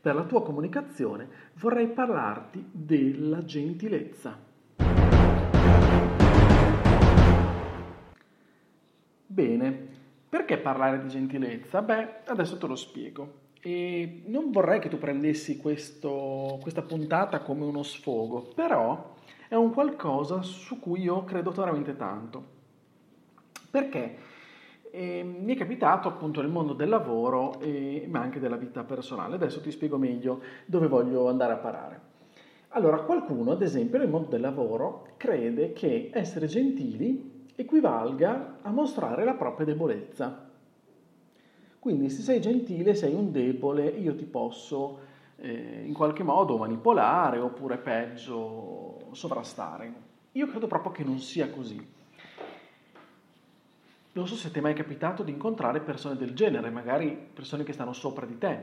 per la tua comunicazione, vorrei parlarti della gentilezza. Bene, perché parlare di gentilezza? Beh, adesso te lo spiego. E non vorrei che tu prendessi questo, questa puntata come uno sfogo, però è un qualcosa su cui io credo veramente tanto. Perché eh, mi è capitato appunto nel mondo del lavoro, eh, ma anche della vita personale. Adesso ti spiego meglio dove voglio andare a parare. Allora, qualcuno, ad esempio, nel mondo del lavoro crede che essere gentili equivalga a mostrare la propria debolezza. Quindi se sei gentile sei un debole, io ti posso eh, in qualche modo manipolare oppure peggio sovrastare. Io credo proprio che non sia così. Non so se ti è mai capitato di incontrare persone del genere, magari persone che stanno sopra di te,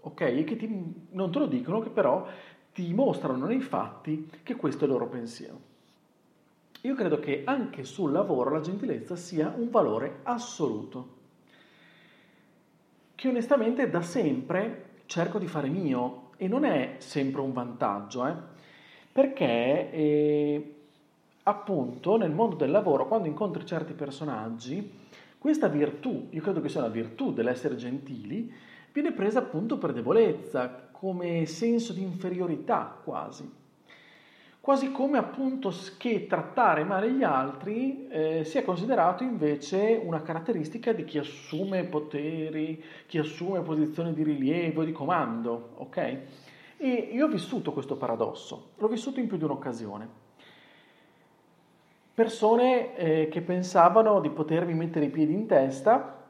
ok? E che ti, non te lo dicono, che però ti mostrano nei fatti che questo è il loro pensiero. Io credo che anche sul lavoro la gentilezza sia un valore assoluto, che onestamente da sempre cerco di fare mio e non è sempre un vantaggio, eh? perché eh, appunto nel mondo del lavoro, quando incontri certi personaggi, questa virtù, io credo che sia una virtù dell'essere gentili, viene presa appunto per debolezza, come senso di inferiorità quasi. Quasi come appunto che trattare male gli altri eh, sia considerato invece una caratteristica di chi assume poteri, chi assume posizioni di rilievo, di comando, ok? E io ho vissuto questo paradosso, l'ho vissuto in più di un'occasione persone eh, che pensavano di potermi mettere i piedi in testa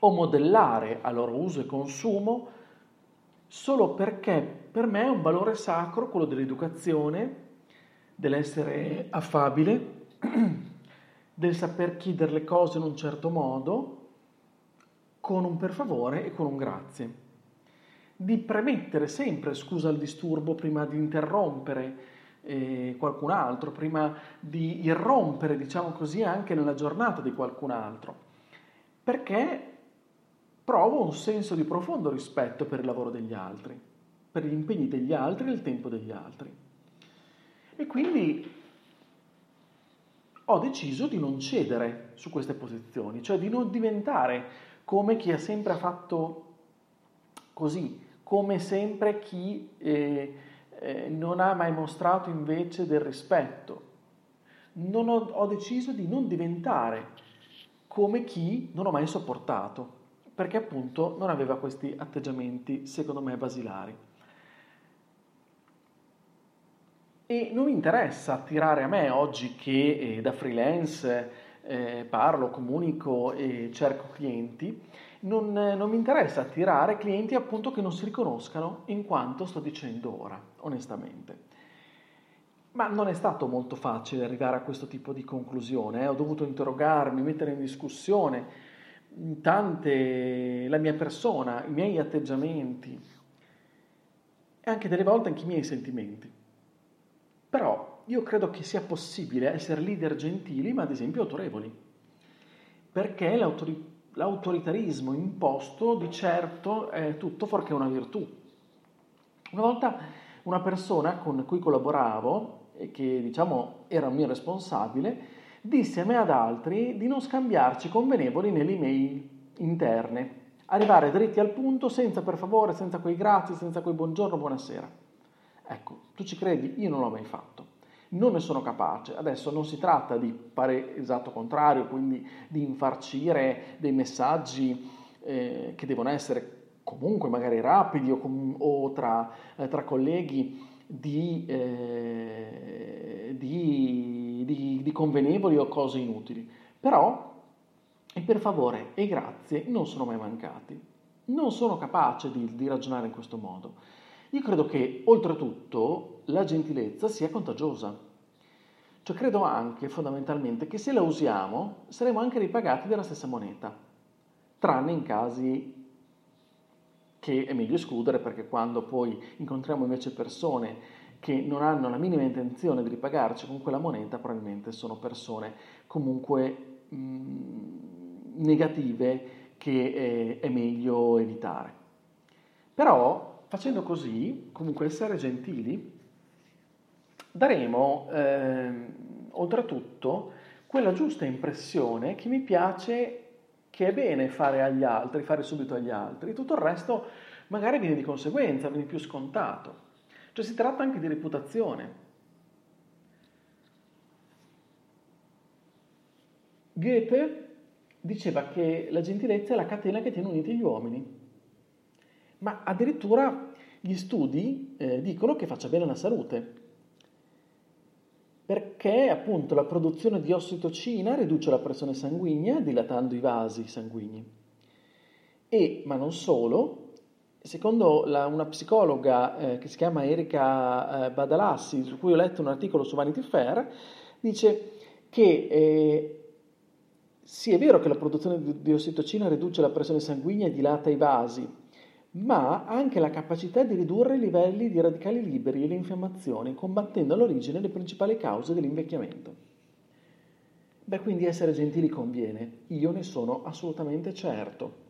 o modellare a loro uso e consumo solo perché per me è un valore sacro quello dell'educazione, dell'essere affabile, del saper chiedere le cose in un certo modo, con un per favore e con un grazie. Di premettere sempre scusa al disturbo prima di interrompere, eh, qualcun altro, prima di irrompere, diciamo così, anche nella giornata di qualcun altro, perché provo un senso di profondo rispetto per il lavoro degli altri, per gli impegni degli altri e il tempo degli altri. E quindi ho deciso di non cedere su queste posizioni, cioè di non diventare come chi ha sempre fatto così, come sempre chi eh, eh, non ha mai mostrato invece del rispetto. Ho, ho deciso di non diventare come chi non ho mai sopportato, perché appunto non aveva questi atteggiamenti, secondo me, basilari. E non mi interessa attirare a me oggi che eh, da freelance eh, parlo, comunico e cerco clienti, non, non, mi interessa attirare clienti appunto che non si riconoscano in quanto sto dicendo ora, onestamente. Ma non è stato molto facile arrivare a questo tipo di conclusione, eh? ho dovuto interrogarmi, mettere in discussione tante la mia persona, i miei atteggiamenti e anche delle volte anche i miei sentimenti. Io credo che sia possibile essere leader gentili, ma ad esempio autorevoli, perché l'autorità l'autoritarismo imposto di certo è tutto fuorché una virtù. Una volta una persona con cui collaboravo e che diciamo era un mio responsabile disse a me e ad altri di non scambiarci convenevoli nelle email interne, arrivare dritti al punto senza per favore, senza quei grazie, senza quei buongiorno, buonasera. Ecco, tu ci credi? Io non l'ho mai fatto non ne sono capace. Adesso non si tratta di fare esatto contrario, quindi di infarcire dei messaggi eh, che devono essere comunque magari rapidi o, com- o tra, eh, tra, colleghi di, eh, di, di, di convenevoli o cose inutili. Però, e per favore e grazie, non sono mai mancati. Non sono capace di, di ragionare in questo modo. Io credo che oltretutto la gentilezza sia contagiosa. Cioè credo anche fondamentalmente che se la usiamo saremo anche ripagati della stessa moneta, tranne in casi che è meglio escludere perché quando poi incontriamo invece persone che non hanno la minima intenzione di ripagarci con quella moneta, probabilmente sono persone comunque mh, negative che è, è meglio evitare. Però facendo così, comunque essere gentili, daremo eh, oltretutto quella giusta impressione che mi piace, che è bene fare agli altri, fare subito agli altri. Tutto il resto magari viene di conseguenza, viene più scontato. Cioè si tratta anche di reputazione. Goethe diceva che la gentilezza è la catena che tiene uniti gli uomini, ma addirittura gli studi eh, dicono che faccia bene alla salute perché appunto la produzione di ossitocina riduce la pressione sanguigna dilatando i vasi sanguigni. E, ma non solo, secondo la, una psicologa eh, che si chiama Erika eh, Badalassi, su cui ho letto un articolo su Vanity Fair, dice che eh, sì è vero che la produzione di, di ossitocina riduce la pressione sanguigna e dilata i vasi, ma anche la capacità di ridurre i livelli di radicali liberi e le infiammazioni, combattendo all'origine le principali cause dell'invecchiamento. Beh, quindi essere gentili conviene, io ne sono assolutamente certo.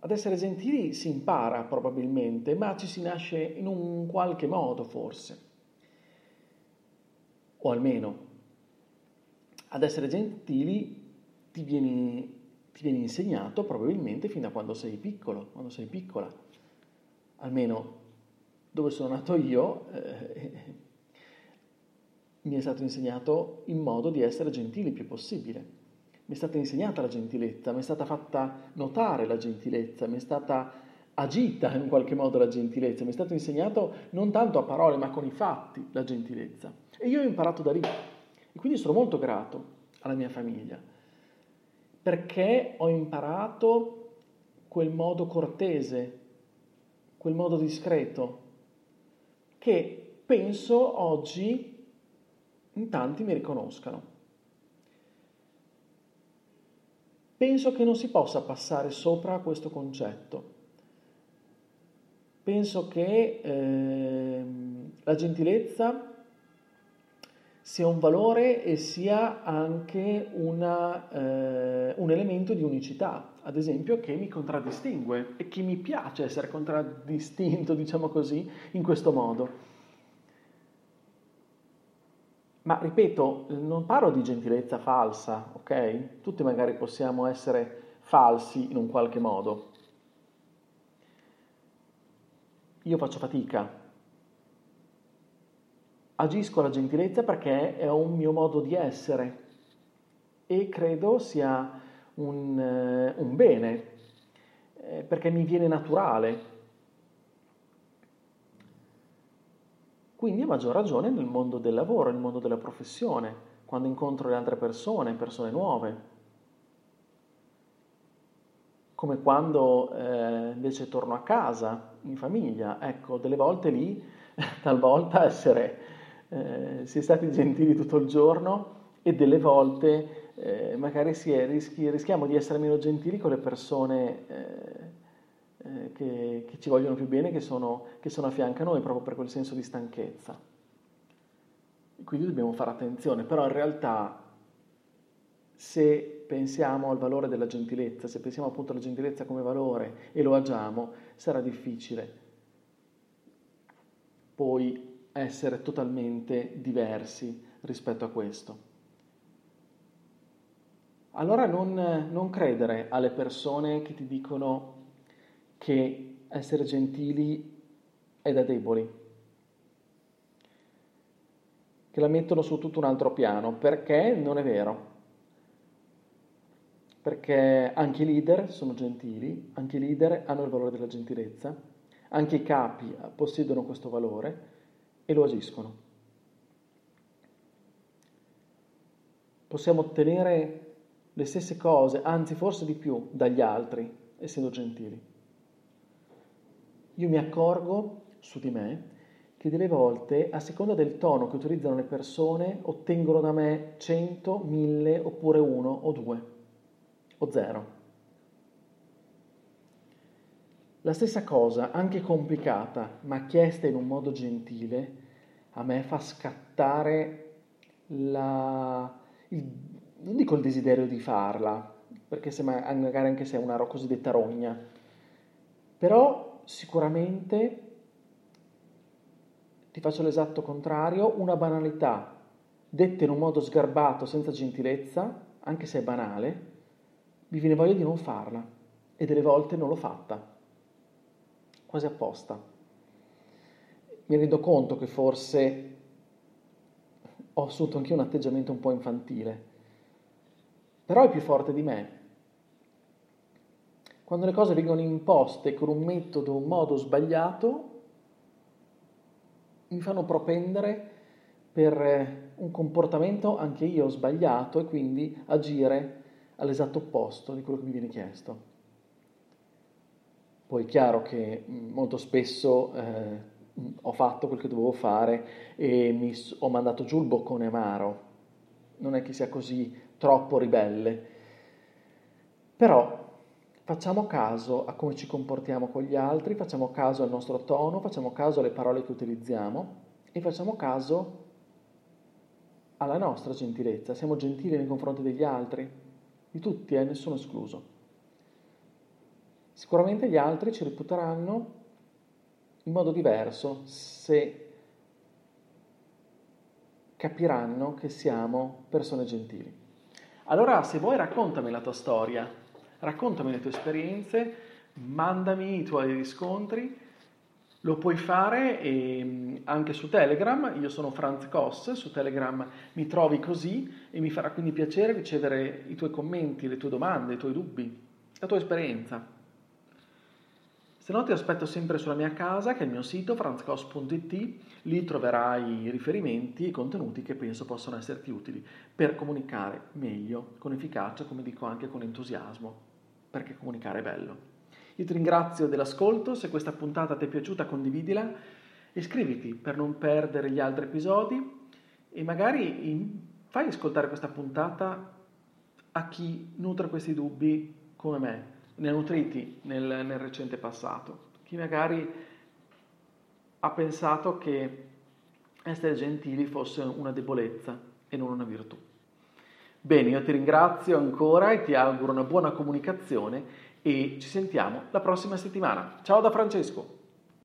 Ad essere gentili si impara probabilmente, ma ci si nasce in un qualche modo forse. O almeno, ad essere gentili ti viene ti viene insegnato probabilmente fin da quando sei piccolo, quando sei piccola. Almeno dove sono nato io eh, mi è stato insegnato in modo di essere gentili il più possibile. Mi è stata insegnata la gentilezza, mi è stata fatta notare la gentilezza, mi è stata agita in qualche modo la gentilezza, mi è stato insegnato non tanto a parole ma con i fatti la gentilezza. E io ho imparato da lì. E quindi sono molto grato alla mia famiglia perché ho imparato quel modo cortese, quel modo discreto, che penso oggi in tanti mi riconoscano. Penso che non si possa passare sopra a questo concetto. Penso che eh, la gentilezza sia un valore e sia anche una, eh, un elemento di unicità, ad esempio, che mi contraddistingue e che mi piace essere contraddistinto, diciamo così, in questo modo. Ma ripeto, non parlo di gentilezza falsa, ok? Tutti magari possiamo essere falsi in un qualche modo. Io faccio fatica agisco alla gentilezza perché è un mio modo di essere e credo sia un, eh, un bene, eh, perché mi viene naturale. Quindi a maggior ragione nel mondo del lavoro, nel mondo della professione, quando incontro le altre persone, persone nuove. Come quando eh, invece torno a casa, in famiglia, ecco, delle volte lì, talvolta essere eh, si è stati gentili tutto il giorno e delle volte eh, magari è, rischi, rischiamo di essere meno gentili con le persone eh, eh, che, che, ci vogliono più bene, che sono, che sono a fianco a noi, proprio per quel senso di stanchezza. Quindi dobbiamo fare attenzione, però in realtà se pensiamo al valore della gentilezza, se pensiamo appunto alla gentilezza come valore e lo agiamo, sarà difficile poi essere totalmente diversi rispetto a questo. Allora non, non credere alle persone che ti dicono che essere gentili è da deboli, che la mettono su tutto un altro piano, perché non è vero. Perché anche i leader sono gentili, anche i leader hanno il valore della gentilezza, anche i capi possiedono questo valore e lo agiscono. Possiamo ottenere le stesse cose, anzi forse di più, dagli altri, essendo gentili. io mi accorgo su di me che delle volte, a seconda del tono che utilizzano le persone, ottengono da me 100, 1000 oppure 1 o 2 o 0. La stessa cosa, anche complicata, ma chiesta in un modo gentile, a me fa scattare la, il, non dico il desiderio di farla, perché se magari anche se è una cosiddetta rogna, però sicuramente ti faccio l'esatto contrario, una banalità detta in un modo sgarbato, senza gentilezza, anche se è banale, mi viene voglia di non farla e delle volte non l'ho fatta quasi apposta. Mi rendo conto che forse ho assunto anche un atteggiamento un po' infantile, però è più forte di me. Quando le cose vengono imposte con un metodo, un modo sbagliato, mi fanno propendere per un comportamento anche io sbagliato e quindi agire all'esatto opposto di quello che mi viene chiesto. Poi è chiaro che mm, molto spesso eh, ho fatto quel che dovevo fare e mi, ho mandato giù il boccone amaro. Non è che sia così troppo ribelle. Però facciamo caso a come ci comportiamo con gli altri, facciamo caso al nostro tono, facciamo caso alle parole che utilizziamo e facciamo caso alla nostra gentilezza. Siamo gentili nei confronti degli altri, di tutti, eh, nessuno escluso. Sicuramente gli altri ci reputeranno in modo diverso se capiranno che siamo persone gentili. Allora, se vuoi raccontami la tua storia, raccontami le tue esperienze, mandami i tuoi riscontri, lo puoi fare e, anche su Telegram, io sono Franz Koss, su Telegram mi trovi così e mi farà quindi piacere ricevere i tuoi commenti, le tue domande, i tuoi dubbi, la tua esperienza. Se no ti aspetto sempre sulla mia casa, che è il mio sito franzcos.it, lì troverai i riferimenti e i contenuti che penso possano esserti utili per comunicare meglio, con efficacia, come dico anche con entusiasmo, perché comunicare è bello. Io ti ringrazio dell'ascolto, se questa puntata ti è piaciuta condividila, iscriviti per non perdere gli altri episodi e magari fai ascoltare questa puntata a chi nutre questi dubbi come me ne ha nutriti nel, nel recente passato. Chi magari ha pensato che essere gentili fosse una debolezza e non una virtù. Bene, io ti ringrazio ancora e ti auguro una buona comunicazione e ci sentiamo la prossima settimana. Ciao da Francesco!